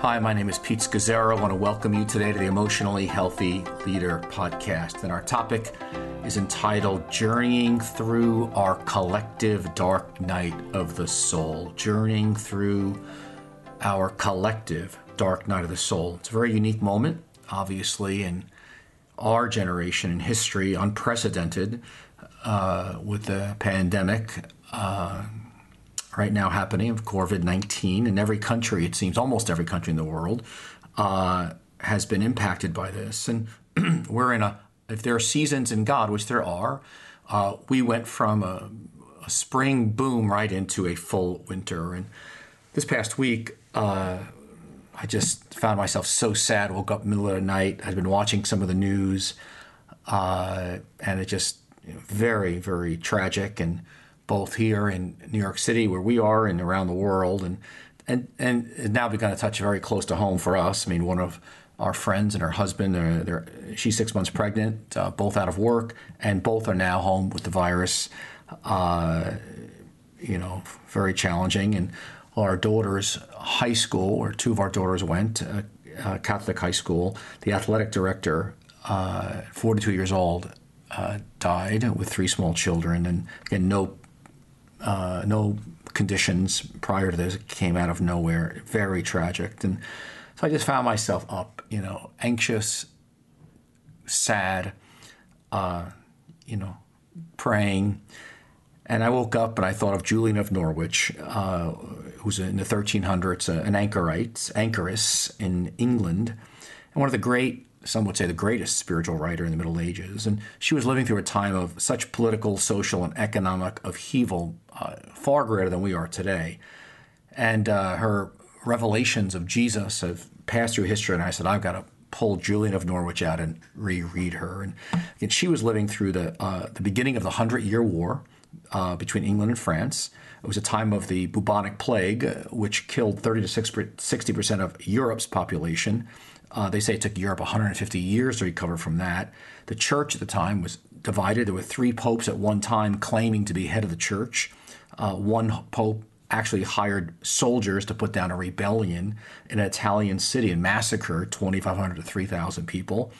Hi, my name is Pete Scazzero. I want to welcome you today to the Emotionally Healthy Leader podcast. And our topic is entitled Journeying Through Our Collective Dark Night of the Soul. Journeying through our collective dark night of the soul. It's a very unique moment, obviously, in our generation in history, unprecedented uh, with the pandemic. Uh, right now happening of COVID 19 in every country, it seems, almost every country in the world, uh, has been impacted by this. And we're in a, if there are seasons in God, which there are, uh, we went from a, a, spring boom right into a full winter. And this past week, uh, I just found myself so sad. Woke up middle of the night. I'd been watching some of the news, uh, and it just you know, very, very tragic. And both here in New York City, where we are, and around the world, and and and now begun to touch very close to home for us. I mean, one of our friends and her husband, they're, they're, she's six months pregnant, uh, both out of work, and both are now home with the virus. Uh, you know, very challenging. And our daughter's high school, where two of our daughters went, uh, uh Catholic high school, the athletic director, uh, 42 years old, uh, died with three small children, and again, no uh, no conditions prior to this. It came out of nowhere. Very tragic. And so I just found myself up, you know, anxious, sad, uh, you know, praying. And I woke up and I thought of Julian of Norwich, uh, who's in the 1300s, uh, an anchorite, anchoress in England, and one of the great some would say the greatest spiritual writer in the Middle Ages. And she was living through a time of such political, social, and economic upheaval, uh, far greater than we are today. And uh, her revelations of Jesus have passed through history. And I said, I've got to pull Julian of Norwich out and reread her. And, and she was living through the, uh, the beginning of the Hundred Year War. Uh, between England and France. It was a time of the bubonic plague, which killed 30 to 60 percent of Europe's population. Uh, they say it took Europe 150 years to recover from that. The church at the time was divided. There were three popes at one time claiming to be head of the church. Uh, one pope actually hired soldiers to put down a rebellion in an Italian city and massacre 2,500 to 3,000 people.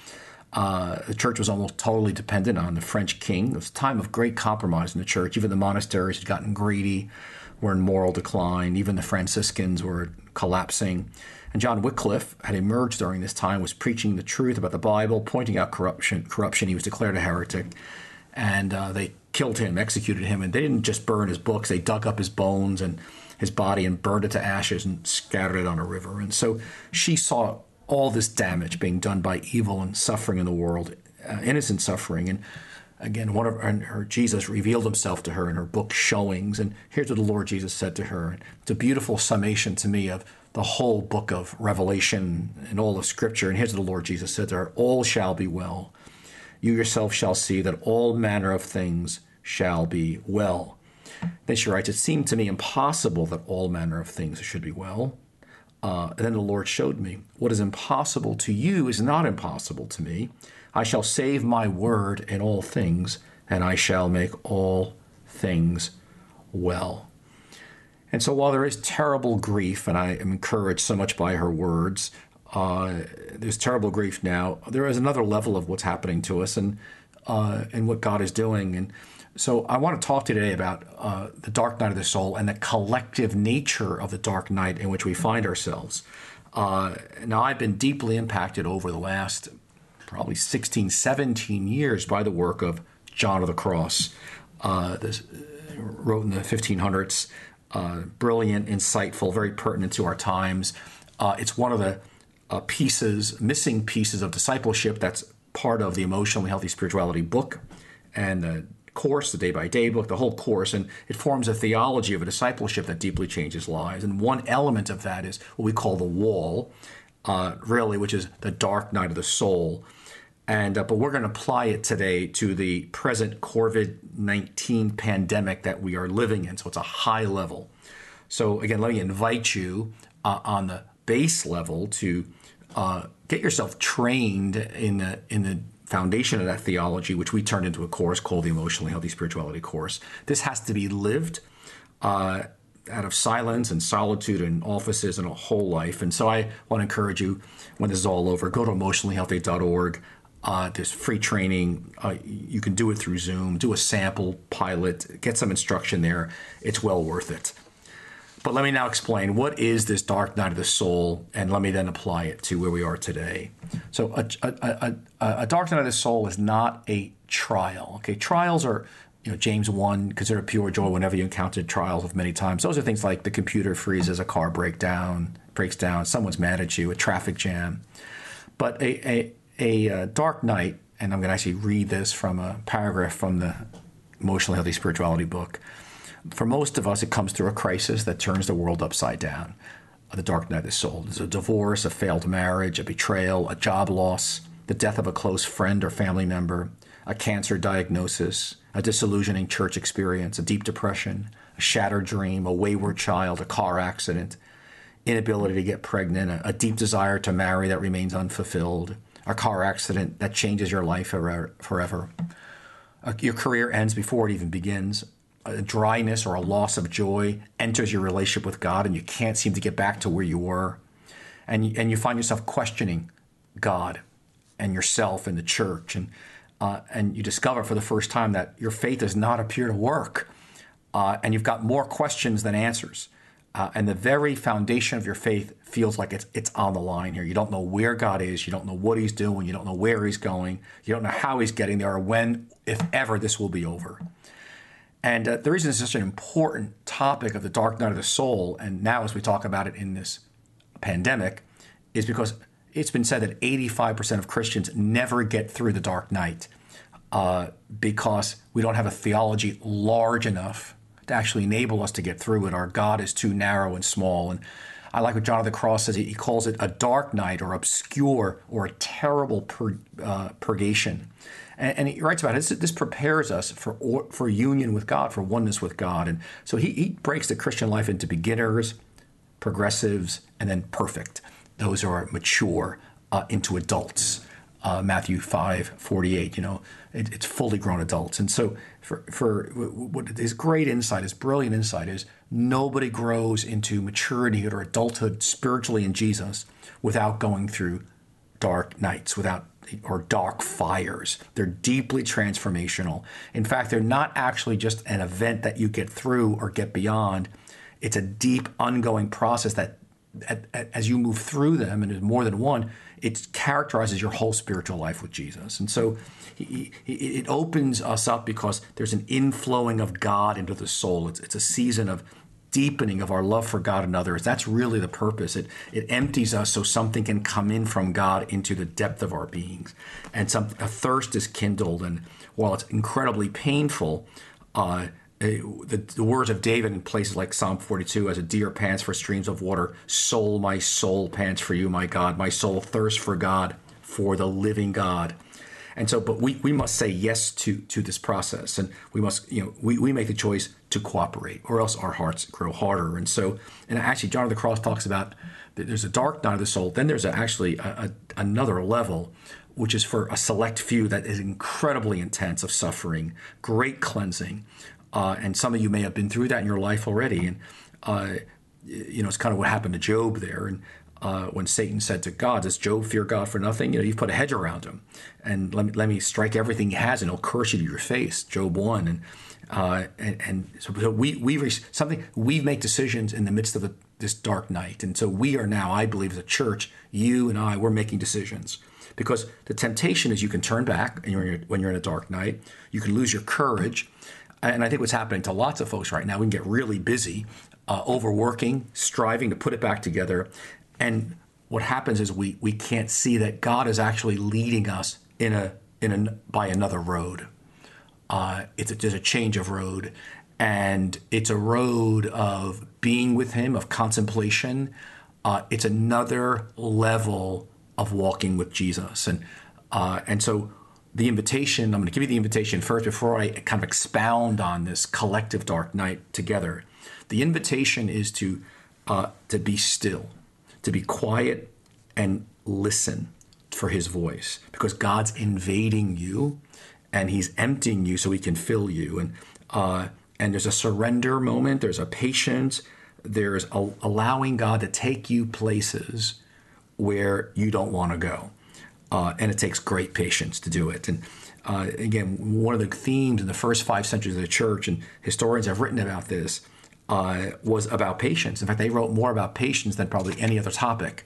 Uh, the church was almost totally dependent on the French king. It was a time of great compromise in the church. Even the monasteries had gotten greedy, were in moral decline. Even the Franciscans were collapsing. And John Wycliffe had emerged during this time, was preaching the truth about the Bible, pointing out corruption. Corruption. He was declared a heretic, and uh, they killed him, executed him. And they didn't just burn his books; they dug up his bones and his body and burned it to ashes and scattered it on a river. And so she saw all this damage being done by evil and suffering in the world, uh, innocent suffering. And again, one of her, Jesus revealed himself to her in her book Showings. And here's what the Lord Jesus said to her. It's a beautiful summation to me of the whole book of Revelation and all of Scripture. And here's what the Lord Jesus said there All shall be well. You yourself shall see that all manner of things shall be well. Then she writes, It seemed to me impossible that all manner of things should be well. Uh, then the Lord showed me, What is impossible to you is not impossible to me. I shall save my word in all things, and I shall make all things well. And so while there is terrible grief, and I am encouraged so much by her words, uh, there's terrible grief now. There is another level of what's happening to us and uh, and what God is doing. And so I want to talk today about uh, the dark night of the soul and the collective nature of the dark night in which we find ourselves. Uh, now I've been deeply impacted over the last probably 16, 17 years by the work of John of the Cross. Uh, this wrote in the 1500s uh, brilliant, insightful, very pertinent to our times. Uh, it's one of the uh, pieces, missing pieces of discipleship that's part of the Emotionally Healthy Spirituality book and the course, the day by day book, the whole course. And it forms a theology of a discipleship that deeply changes lives. And one element of that is what we call the wall, uh, really, which is the dark night of the soul and uh, but we're going to apply it today to the present COVID nineteen pandemic that we are living in. So it's a high level. So again, let me invite you uh, on the base level to uh, get yourself trained in the in the foundation of that theology, which we turned into a course called the Emotionally Healthy Spirituality course. This has to be lived. Uh, out of silence and solitude and offices and a whole life. And so I want to encourage you when this is all over, go to emotionallyhealthy.org. Uh, there's free training. Uh, you can do it through Zoom. Do a sample pilot. Get some instruction there. It's well worth it. But let me now explain what is this dark night of the soul, and let me then apply it to where we are today. So, a, a, a, a dark night of the soul is not a trial. Okay, trials are you know, James 1, consider pure joy whenever you encounter trials of many times. Those are things like the computer freezes, a car breakdown, breaks down, someone's mad at you, a traffic jam. But a, a, uh, dark night, and I'm going to actually read this from a paragraph from the Emotionally Healthy Spirituality book. For most of us, it comes through a crisis that turns the world upside down. The dark night of the soul. There's a divorce, a failed marriage, a betrayal, a job loss, the death of a close friend or family member, a cancer diagnosis, a disillusioning church experience, a deep depression, a shattered dream, a wayward child, a car accident, inability to get pregnant, a, a deep desire to marry that remains unfulfilled, a car accident that changes your life forever. Your career ends before it even begins. A dryness or a loss of joy enters your relationship with God, and you can't seem to get back to where you were. And, and you find yourself questioning God and yourself and the church. And uh, and you discover for the first time that your faith does not appear to work, uh, and you've got more questions than answers. Uh, and the very foundation of your faith feels like it's it's on the line here. You don't know where God is, you don't know what He's doing, you don't know where He's going, you don't know how He's getting there, or when, if ever, this will be over. And uh, the reason it's such an important topic of the dark night of the soul, and now as we talk about it in this pandemic, is because it's been said that 85% of Christians never get through the dark night uh, because we don't have a theology large enough to actually enable us to get through it. Our God is too narrow and small. And I like what John of the Cross says. He calls it a dark night or obscure or a terrible pur- uh, purgation. And, and, he writes about it. This, this prepares us for, for union with God, for oneness with God. And so he, he breaks the Christian life into beginners, progressives, and then perfect those are mature uh, into adults. Uh, Matthew 5, 48, you know, it, it's fully grown adults. And so for, for what his great insight, his brilliant insight is nobody grows into maturity or adulthood spiritually in Jesus without going through dark nights, without or dark fires. They're deeply transformational. In fact, they're not actually just an event that you get through or get beyond. It's a deep, ongoing process that at, at, as you move through them, and there's more than one, it characterizes your whole spiritual life with Jesus. And so he, he, it opens us up because there's an inflowing of God into the soul. It's, it's a season of deepening of our love for God and others. That's really the purpose. It, it empties us so something can come in from God into the depth of our beings. And some, a thirst is kindled. And while it's incredibly painful, uh, the, the, words of David in places like Psalm 42 as a deer pants for streams of water, soul, my soul pants for you, my God. My soul thirsts for God, for the living God. And so, but we, we must say yes to, to this process. And we must, you know, we, we make the choice to cooperate or else our hearts grow harder. And so, and actually, John of the Cross talks about there's a dark night of the soul. Then there's a, actually a, a, another level, which is for a select few that is incredibly intense of suffering, great cleansing, uh, and some of you may have been through that in your life already. And, uh, you know, it's kind of what happened to Job there. And uh, when Satan said to God, Does Job fear God for nothing? You know, you've put a hedge around him. And let me, let me strike everything he has and he'll curse you to your face. Job 1. And, uh, and, and, so we, we, something, we make decisions in the midst of a, this dark night. And so we are now, I believe, as a church, you and I, we're making decisions because the temptation is you can turn back and you're, when you're in a dark night. You can lose your courage and I think what's happening to lots of folks right now, we can get really busy, uh, overworking, striving to put it back together. And what happens is we, we can't see that God is actually leading us in a, in a, by another road. Uh, it's a, there's a change of road. And it's a road of being with Him, of contemplation. Uh, it's another level of walking with Jesus. And, uh, and so the invitation, I'm going to give you the invitation first before I kind of expound on this collective dark night together. The invitation is to uh, to be still, to be quiet and listen for his voice because God's invading you and he's emptying you so he can fill you. And uh, and there's a surrender moment, there's a patience, there's a, allowing God to take you places where you don't want to go. Uh, and it takes great patience to do it. And uh, again, one of the themes in the first five centuries of the church, and historians have written about this, uh, was about patience. In fact, they wrote more about patience than probably any other topic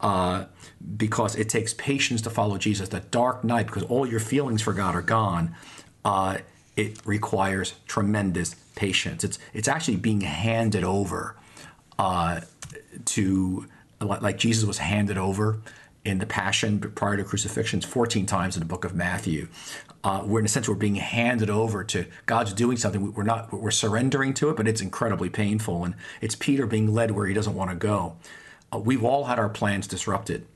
uh, because it takes patience to follow Jesus. The dark night, because all your feelings for God are gone, uh, it requires tremendous patience. It's it's actually being handed over uh, to like Jesus was handed over in the Passion prior to crucifixion 14 times in the book of Matthew. Uh, we're in a sense we're being handed over to God's doing something. We're not we're surrendering to it, but it's incredibly painful, and it's Peter being led where he doesn't want to go. Uh, we've all had our plans disrupted.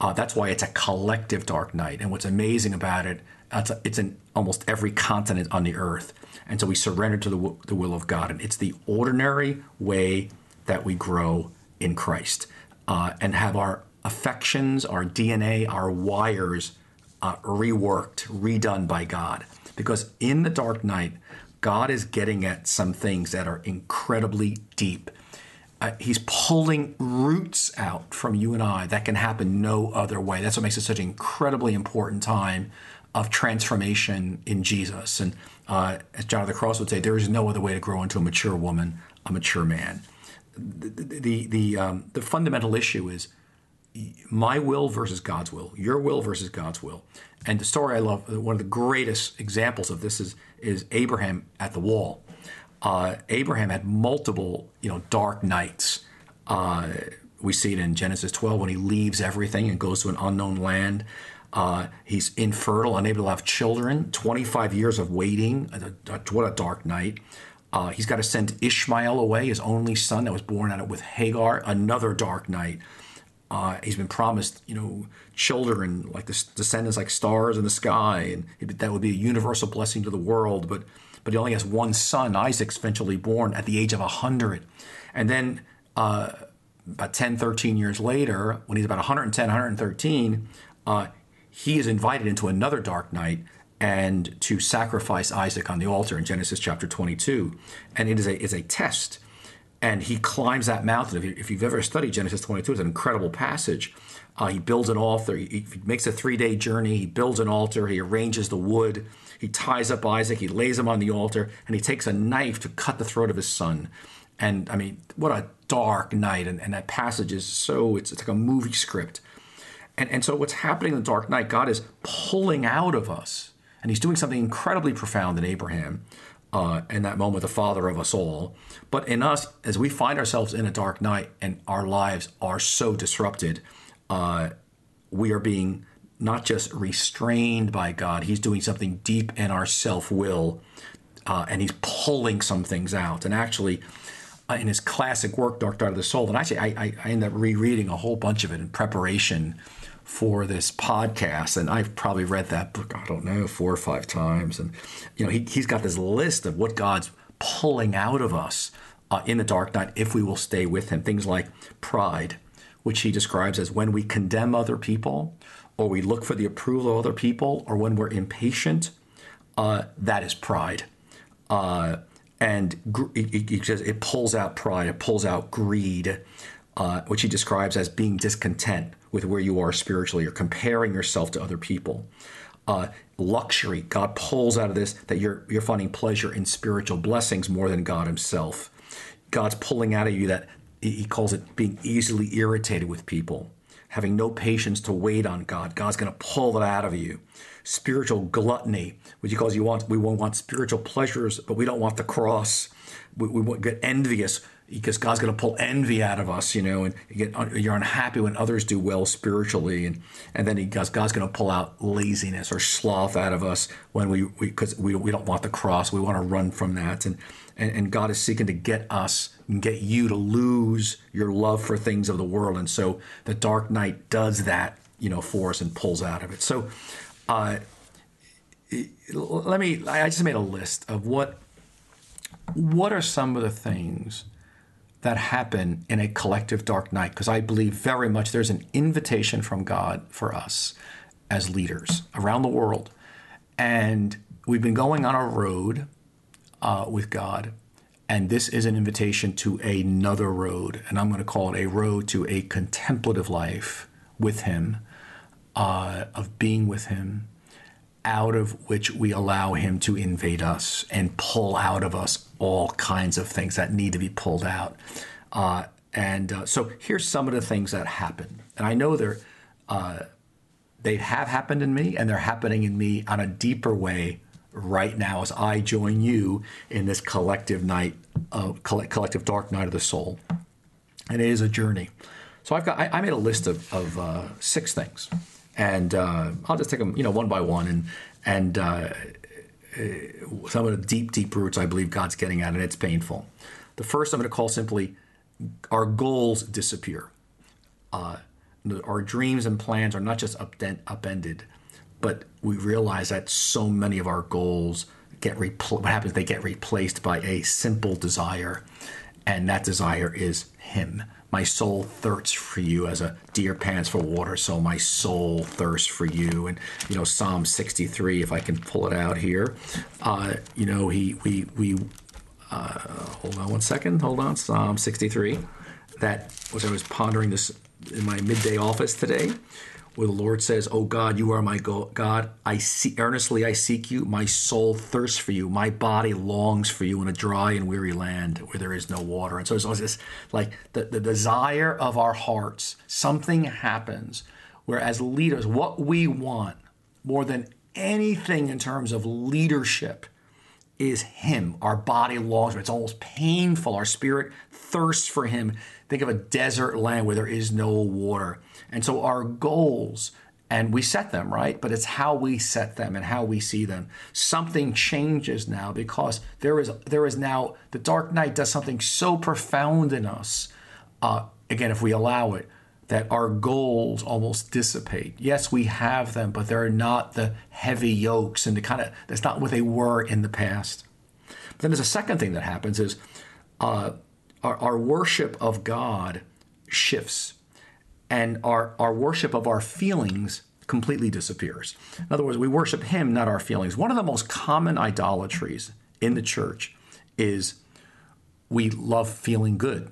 Uh, that's why it's a collective dark night. And what's amazing about it, it's, a, it's in almost every continent on the earth. And so we surrender to the, the will of God. And it's the ordinary way that we grow in Christ uh, and have our affections, our DNA, our wires uh, reworked, redone by God. Because in the dark night, God is getting at some things that are incredibly deep. Uh, he's pulling roots out from you and I that can happen no other way. That's what makes it such an incredibly important time of transformation in Jesus. And uh, as John of the Cross would say, there is no other way to grow into a mature woman, a mature man. The the the, um, the fundamental issue is my will versus God's will, your will versus God's will. And the story I love, one of the greatest examples of this is is Abraham at the wall. Uh, Abraham had multiple, you know, dark nights. Uh, we see it in Genesis 12 when he leaves everything and goes to an unknown land. Uh, he's infertile, unable to have children. 25 years of waiting. What a dark night. Uh, he's got to send Ishmael away, his only son that was born out of with Hagar. Another dark night. Uh, he's been promised, you know, children like the descendants like stars in the sky, and that would be a universal blessing to the world. But but he only has one son, Isaac's eventually born at the age of 100. And then uh, about 10, 13 years later, when he's about 110, 113, uh, he is invited into another dark night and to sacrifice Isaac on the altar in Genesis chapter 22. And it is a, is a test. And he climbs that mountain. If, you, you've ever studied Genesis 22, it's an incredible passage. Uh, he builds an altar. He, he makes a three day journey. He builds an altar. He arranges the wood. He ties up Isaac. He lays him on the altar. And he takes a knife to cut the throat of his son. And I mean, what a dark night. And, and that passage is so, it's, it's like a movie script. And, and so, what's happening in the dark night, God is pulling out of us, and He's doing something incredibly profound in Abraham. Uh, in that moment, the father of us all. But in us, as we find ourselves in a dark night and our lives are so disrupted, uh, we are being not just restrained by God, He's doing something deep in our self will, uh, and He's pulling some things out. And actually, uh, in his classic work, Dark Night of the Soul, and actually, I, I, I ended up rereading a whole bunch of it in preparation for this podcast, and I've probably read that book, I don't know, four or five times. And, you know, he, he's got this list of what God's pulling out of us uh, in the dark night if we will stay with him. Things like pride, which he describes as when we condemn other people, or we look for the approval of other people, or when we're impatient, uh, that is pride. Uh, and it, it, it, pulls out pride, it pulls out greed, uh, which he describes as being discontent with where you are spiritually. You're comparing yourself to other people. Uh, luxury, God pulls out of this that you're you're finding pleasure in spiritual blessings more than God Himself. God's pulling out of you that He calls it being easily irritated with people, having no patience to wait on God. God's going to pull that out of you. Spiritual gluttony, which He calls you want we want spiritual pleasures, but we don't want the cross. We, we get envious because God's going to pull envy out of us, you know, and you get, you're unhappy when others do well spiritually, and and then he God's, God's going to pull out laziness or sloth out of us when we because we, we, we, don't want the cross, we want to run from that, and, and and God is seeking to get us and get you to lose your love for things of the world, and so the dark night does that, you know, for us and pulls out of it. So, uh, let me. I just made a list of what what are some of the things that happen in a collective dark night because I believe very much there's an invitation from God for us as leaders around the world. And we've been going on a road uh, with God, And this is an invitation to another road, and I'm going to call it a road to a contemplative life with Him, uh, of being with Him, out of which we allow Him to invade us and pull out of us all kinds of things that need to be pulled out. Uh, and uh, so here's some of the things that happen, and I know they're uh, they have happened in me, and they're happening in me on a deeper way right now as I join you in this collective night, collective dark night of the soul. And it is a journey. So I've got I, I made a list of, of uh, six things, and uh, I'll just take them you know one by one and and uh, some of the deep deep roots I believe God's getting at, and it's painful. The first I'm going to call simply our goals disappear. Uh, our dreams and plans are not just upended, but we realize that so many of our goals get repl- what happens they get replaced by a simple desire and that desire is him my soul thirsts for you as a deer pants for water so my soul thirsts for you. And you know psalm 63 if i can pull it out here uh, you know he we we uh, hold on one second hold on psalm 63 that was i was pondering this in my midday office today where the Lord says, "Oh God, you are my God. I see earnestly I seek you. My soul thirsts for you. My body longs for you in a dry and weary land where there is no water." And so it's always this like the, the desire of our hearts. Something happens where as leaders, what we want more than anything in terms of leadership is Him. Our body longs for. It's almost painful. Our spirit thirsts for Him. Think of a desert land where there is no water. And so our goals, and we set them, right? But it's how we set them and how we see them. Something changes now because there is there is now the dark night does something so profound in us. Uh, again, if we allow it, that our goals almost dissipate. Yes, we have them, but they're not the heavy yokes and the kind of that's not what they were in the past. But then there's a second thing that happens is uh, our, our worship of God shifts and our, our worship of our feelings completely disappears. In other words, we worship Him, not our feelings. One of the most common idolatries in the church is we love feeling good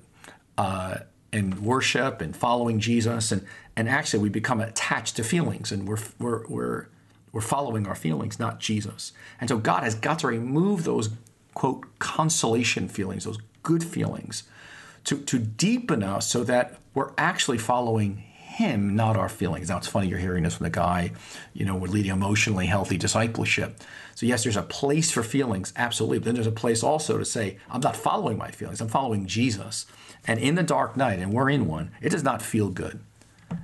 uh, and worship and following Jesus, and and actually we become attached to feelings, and we're we're we're we're following our feelings, not Jesus. And so God has got to remove those quote consolation feelings, those good feelings, to to deepen us so that we're actually following him, not our feelings. Now it's funny you're hearing this from the guy, you know, we're leading emotionally healthy discipleship. So yes, there's a place for feelings, absolutely. But then there's a place also to say, I'm not following my feelings, I'm following Jesus. And in the dark night, and we're in one, it does not feel good.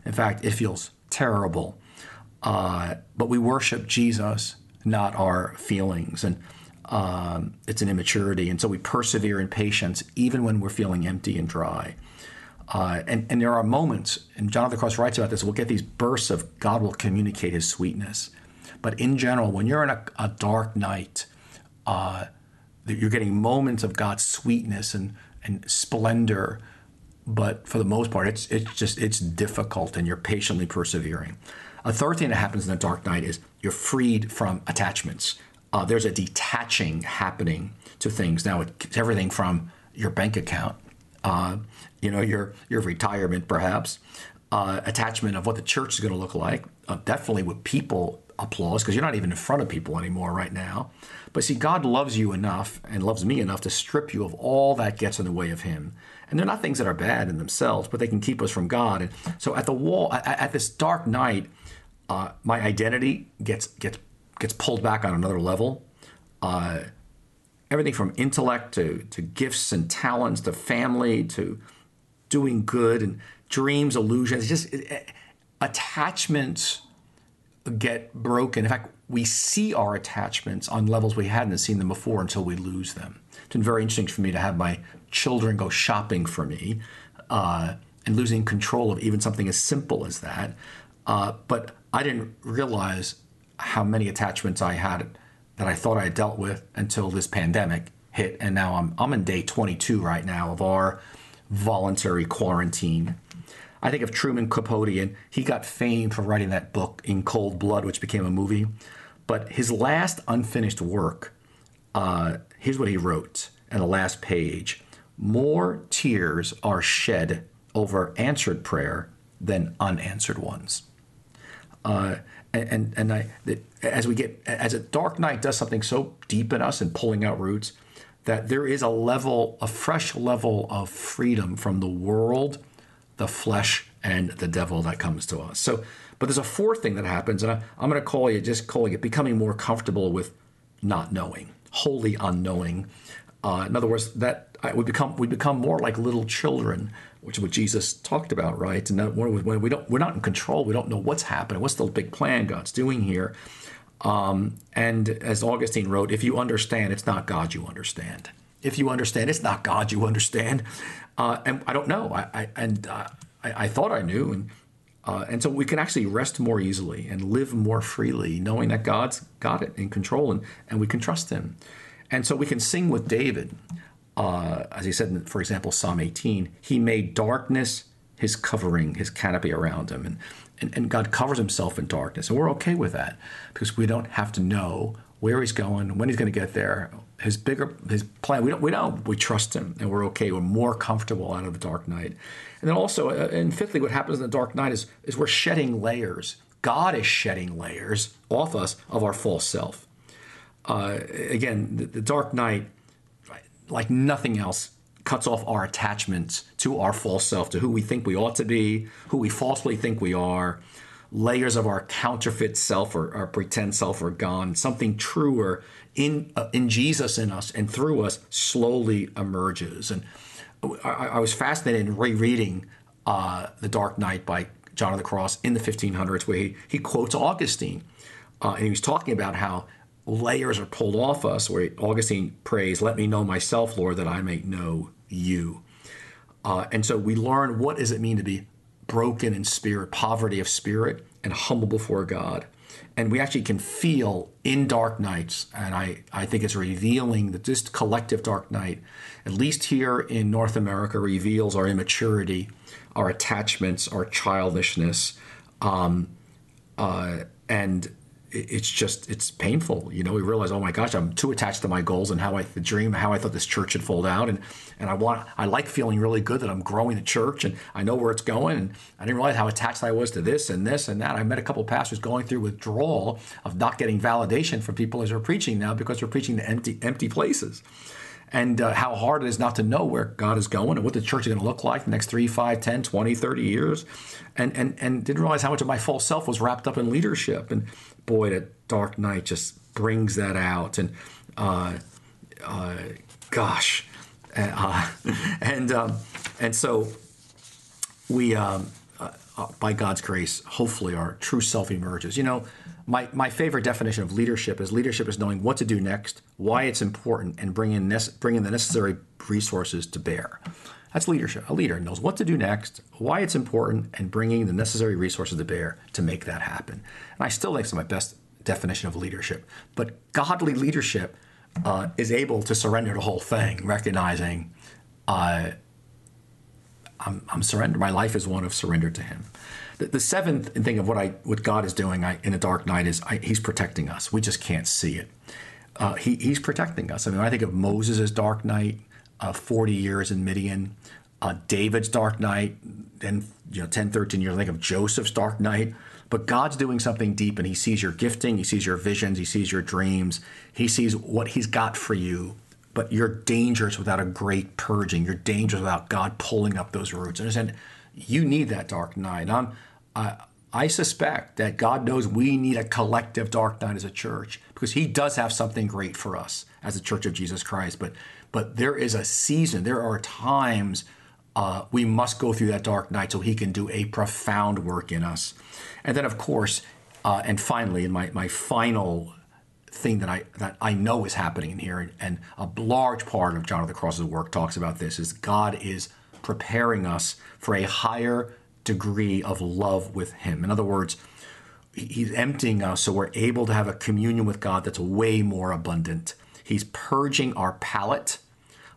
In fact, it feels terrible. Uh, but we worship Jesus, not our feelings. And um, it's an immaturity. And so we persevere in patience even when we're feeling empty and dry. Uh, and, and there are moments, and John of the Cross writes about this, we'll get these bursts of God will communicate his sweetness. But in general, when you're in a, a dark night, uh, you're getting moments of God's sweetness and, and splendor. But for the most part, it's, it's just, it's difficult and you're patiently persevering. A third thing that happens in the dark night is you're freed from attachments. Uh, there's a detaching happening to things. Now, it's everything from your bank account uh, you know, your your retirement, perhaps, uh, attachment of what the church is going to look like. Uh, definitely with people applause because you're not even in front of people anymore right now. But see, God loves you enough and loves me enough to strip you of all that gets in the way of Him. And they're not things that are bad in themselves, but they can keep us from God. And so at the wall, at, at this dark night, uh, my identity gets gets gets pulled back on another level. Uh, everything from intellect to, to gifts and talents to family to doing good and dreams, illusions. Just it, attachments get broken. In fact, we see our attachments on levels we hadn't seen them before until we lose them. It's been very interesting for me to have my children go shopping for me uh, and losing control of even something as simple as that. Uh, but I didn't realize how many attachments I had that I thought I had dealt with until this pandemic hit. And now I'm, I'm in day 22 right now of our voluntary quarantine. I think of Truman Capote, and he got famed for writing that book in cold blood, which became a movie. But his last unfinished work, uh, here's what he wrote. and the last page, more tears are shed over answered prayer than unanswered ones. Uh, and and I, as we get as a dark night does something so deep in us and pulling out roots, that there is a level, a fresh level of freedom from the world, the flesh, and the devil that comes to us. So, but there's a fourth thing that happens, and I, am going to call you just calling it becoming more comfortable with not knowing, wholly unknowing. Uh, in other words, that I, we become we become more like little children, which is what Jesus talked about, right? And when we don't, we're not in control. We don't know what's happening. What's the big plan God's doing here? Um, and as Augustine wrote, if you understand, it's not God you understand. If you understand, it's not God you understand. Uh, and I don't know. I, I and uh, I, I, thought I knew, and uh, and so we can actually rest more easily and live more freely, knowing that God's got it in control, and and we can trust Him. And so we can sing with David, uh, as he said, in, for example, Psalm 18. He made darkness his covering, his canopy around him, and and, and God covers himself in darkness. And we're okay with that because we don't have to know where he's going, when he's going to get there, his bigger his plan. We don't we don't we trust him, and we're okay. We're more comfortable out of the dark night. And then also, uh, and fifthly, what happens in the dark night is is we're shedding layers. God is shedding layers off us of our false self. Uh, again, the, the dark night, like nothing else, cuts off our attachments to our false self, to who we think we ought to be, who we falsely think we are. Layers of our counterfeit self or our pretend self are gone. Something truer in uh, in Jesus in us and through us slowly emerges. And I, I was fascinated in rereading uh, The Dark Night by John of the Cross in the 1500s, where he, he quotes Augustine. Uh, and he was talking about how layers are pulled off us, where Augustine prays, Let me know myself, Lord, that I may know you. Uh, and so we learn what does it mean to be broken in spirit, poverty of spirit, and humble before God. And we actually can feel in dark nights, and I, I think it's revealing that this collective dark night, at least here in North America, reveals our immaturity, our attachments, our childishness, um, uh, and it's just it's painful you know? We realize oh my gosh i'm too attached to my goals and how i the dream how i thought this church should fold out. And and i want i like feeling really good that i'm growing the church and i know where it's going. And i didn't realize how attached i was to this and this and that. I met a couple pastors going through withdrawal of not getting validation from people as they're preaching now because they're preaching to empty empty places and uh, how hard it is not to know where God is going and what the church is going to look like the next 3, 5, 10, 20, 30 years. And, and, and didn't realize how much of my false self was wrapped up in leadership. And boy, that Dark Night just brings that out. And uh, uh, gosh, uh, and um, and so we, um, uh, uh, by God's grace, hopefully our true self emerges. You know, my my favorite definition of leadership is leadership is knowing what to do next, why it's important, and bringing nece- bringing the necessary resources to bear. That's leadership. A leader knows what to do next, why it's important, and bringing the necessary resources to bear to make that happen. And I still think it's my best definition of leadership. But godly leadership uh, is able to surrender the whole thing, recognizing uh, I'm, I'm surrendered. My life is one of surrender to Him. The, the seventh thing of what I what God is doing I, in a dark night is I, He's protecting us. We just can't see it. Uh, he, he's protecting us. I mean, I think of Moses' dark night uh, 40 years in Midian, uh, David's dark night, then you know 10, 13 years. I think of Joseph's dark night. But God's doing something deep, and He sees your gifting, He sees your visions, He sees your dreams, He sees what He's got for you. But you're dangerous without a great purging. You're dangerous without God pulling up those roots. And I said, you need that dark night. I'm, I, suspect that God knows we need a collective dark night as a church because He does have something great for us as a Church of Jesus Christ. But but there is a season, there are times uh, we must go through that dark night so he can do a profound work in us. And then, of course, uh, and finally, in my, my final thing that I that I know is happening in here, and, and a large part of John of the Cross's work talks about this, is God is preparing us for a higher degree of love with Him. In other words, He's emptying us so we're able to have a communion with God that's way more abundant. He's purging our palate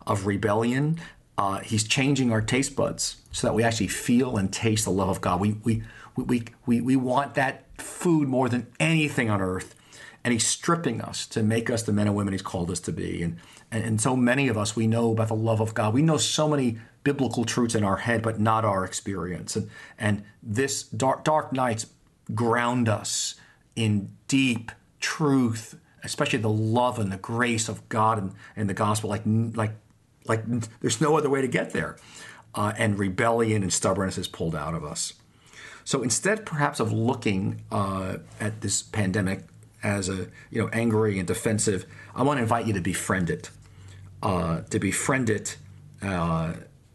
of rebellion. Uh, he's changing our taste buds so that we actually feel and taste the love of God. We, we, we, we, we want that food more than anything on earth. and He's stripping us to make us the men and women He's called us to be. And, and, and so many of us, we know about the love of God. We know so many biblical truths in our head, but not our experience. And, and this dark, dark nights ground us in deep truth, especially the love and the grace of God and, and the gospel, like, like, like there's no other way to get there. Uh, and rebellion and stubbornness is pulled out of us. So instead, perhaps of looking uh, at this pandemic as a you know angry and defensive, I want to invite you to befriend it, uh, to befriend it.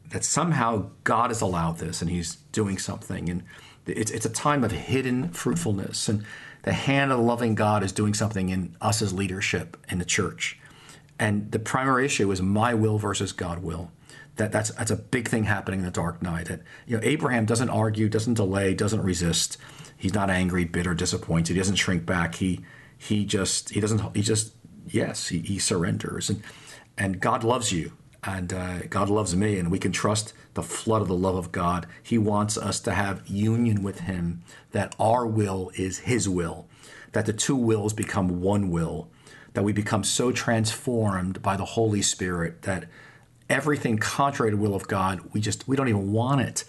That somehow God has allowed this, and He's doing something, and it's it's a time of hidden fruitfulness, and the hand of the loving God is doing something in us as leadership in the church. And the primary issue is my will versus God will that that's that's a big thing happening in the dark night. That you know, Abraham doesn't argue, doesn't delay, doesn't resist. He's not angry, bitter, disappointed. He doesn't shrink back. He he just he doesn't he just yes he, he surrenders and and God loves you and uh, God loves me and we can trust the flood of the love of God. He wants us to have union with Him. That our will is His will. That the two wills become one will. That we become so transformed by the Holy Spirit that everything contrary to the will of God, we just we don't even want it.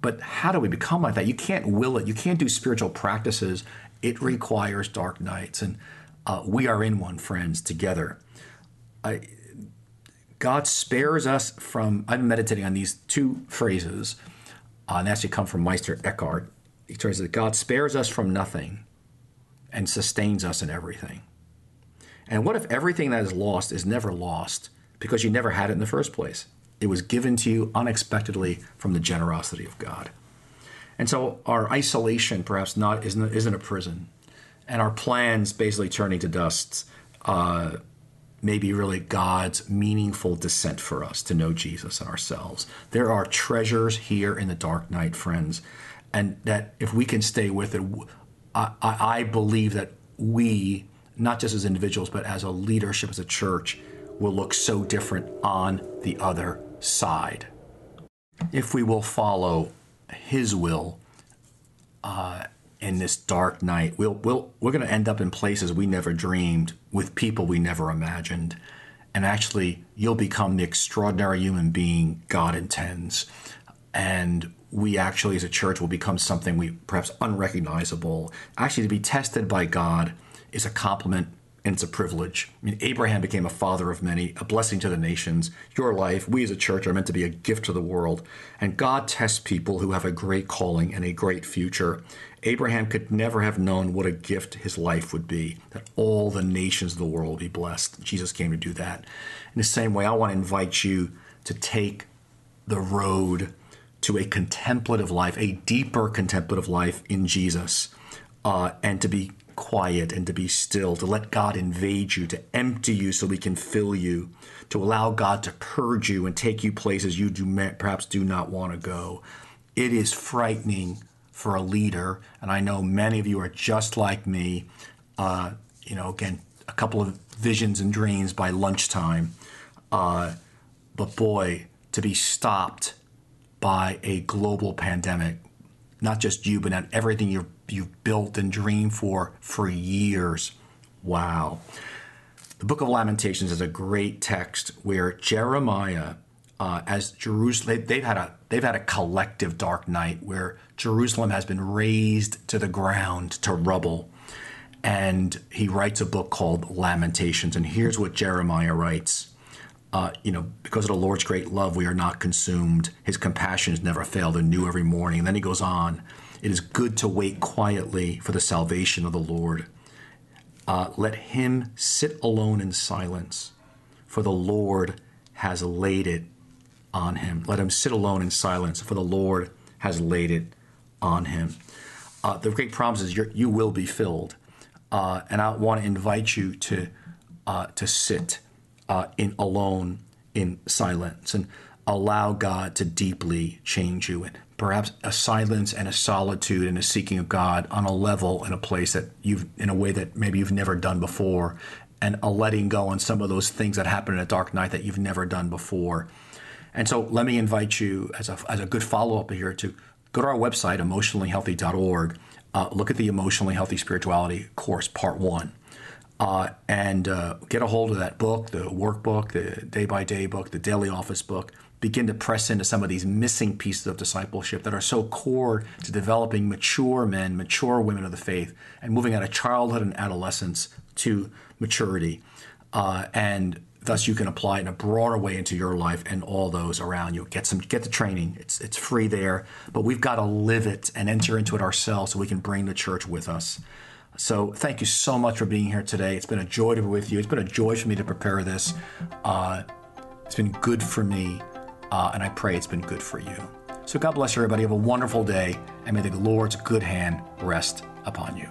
But how do we become like that? You can't will it. You can't do spiritual practices. It requires dark nights, and uh, we are in one, friends, together. I, God spares us from. Been meditating on these two phrases, uh, and actually come from Meister Eckhart. He says that God spares us from nothing and sustains us in everything. And what if everything that is lost is never lost? because you never had it in the first place. It was given to you unexpectedly from the generosity of God. And so our isolation perhaps not isn't, isn't a prison, and our plans basically turning to dust uh, may be really God's meaningful descent for us to know Jesus and ourselves. There are treasures here in the dark night, friends, and that if we can stay with it, I, I believe that we, not just as individuals, but as a leadership, as a church, will look so different on the other side. If we will follow His will uh, in this dark night, we'll, we'll, we're going to end up in places we never dreamed with people we never imagined. And actually, you'll become the extraordinary human being God intends. And we actually, as a church, will become something we perhaps unrecognizable. Actually, to be tested by God is a compliment and it's a privilege. I mean, Abraham became a father of many, a blessing to the nations. Your life, we as a church, are meant to be a gift to the world. And God tests people who have a great calling and a great future. Abraham could never have known what a gift his life would be, that all the nations of the world would be blessed. Jesus came to do that. In the same way, I want to invite you to take the road to a contemplative life, a deeper contemplative life in Jesus, uh, and to be quiet and to be still, to let God invade you, to empty you so He can fill you, to allow God to purge you and take you places you do perhaps do not want to go. It is frightening for a leader, and I know many of you are just like me. Uh, you know, again, a couple of visions and dreams by lunchtime. Uh, but boy, to be stopped by a global pandemic, not just you, but not everything you're you've built and dreamed for for years. Wow. The book of Lamentations is a great text where Jeremiah, uh, as Jerusalem, they've had a they've had a collective dark night where Jerusalem has been razed to the ground to rubble, and he writes a book called Lamentations. And here's what Jeremiah writes: uh, You know, because of the Lord's great love, we are not consumed. His compassions never fail; they're new every morning. And then he goes on. It is good to wait quietly for the salvation of the Lord. Uh, let him sit alone in silence, for the Lord has laid it on him. Let him sit alone in silence, for the Lord has laid it on him. Uh, the great promise is you will be filled. Uh, and I want to invite you to uh, to sit uh, in alone in silence and allow God to deeply change you. And perhaps a silence and a solitude and a seeking of God on a level in a place that you've in a way that maybe you've never done before and a letting go on some of those things that happen in a dark night that you've never done before. And so let me invite you as a, as a good follow up here to go to our website, emotionallyhealthy.org, uh, look at the Emotionally Healthy Spirituality course, part one. uh, and uh, get a hold of that book, the workbook, the day by day book, the daily office book. Begin to press into some of these missing pieces of discipleship that are so core to developing mature men, mature women of the faith, and moving out of childhood and adolescence to maturity. Uh, and thus you can apply it in a broader way into your life and all those around you. Get some get the training. It's it's free there, but we've got to live it and enter into it ourselves so we can bring the church with us. So thank you so much for being here today. It's been a joy to be with you. It's been a joy for me to prepare this. Uh, it's been good for me, uh, and I pray it's been good for you. So God bless everybody. Have a wonderful day, and may the Lord's good hand rest upon you.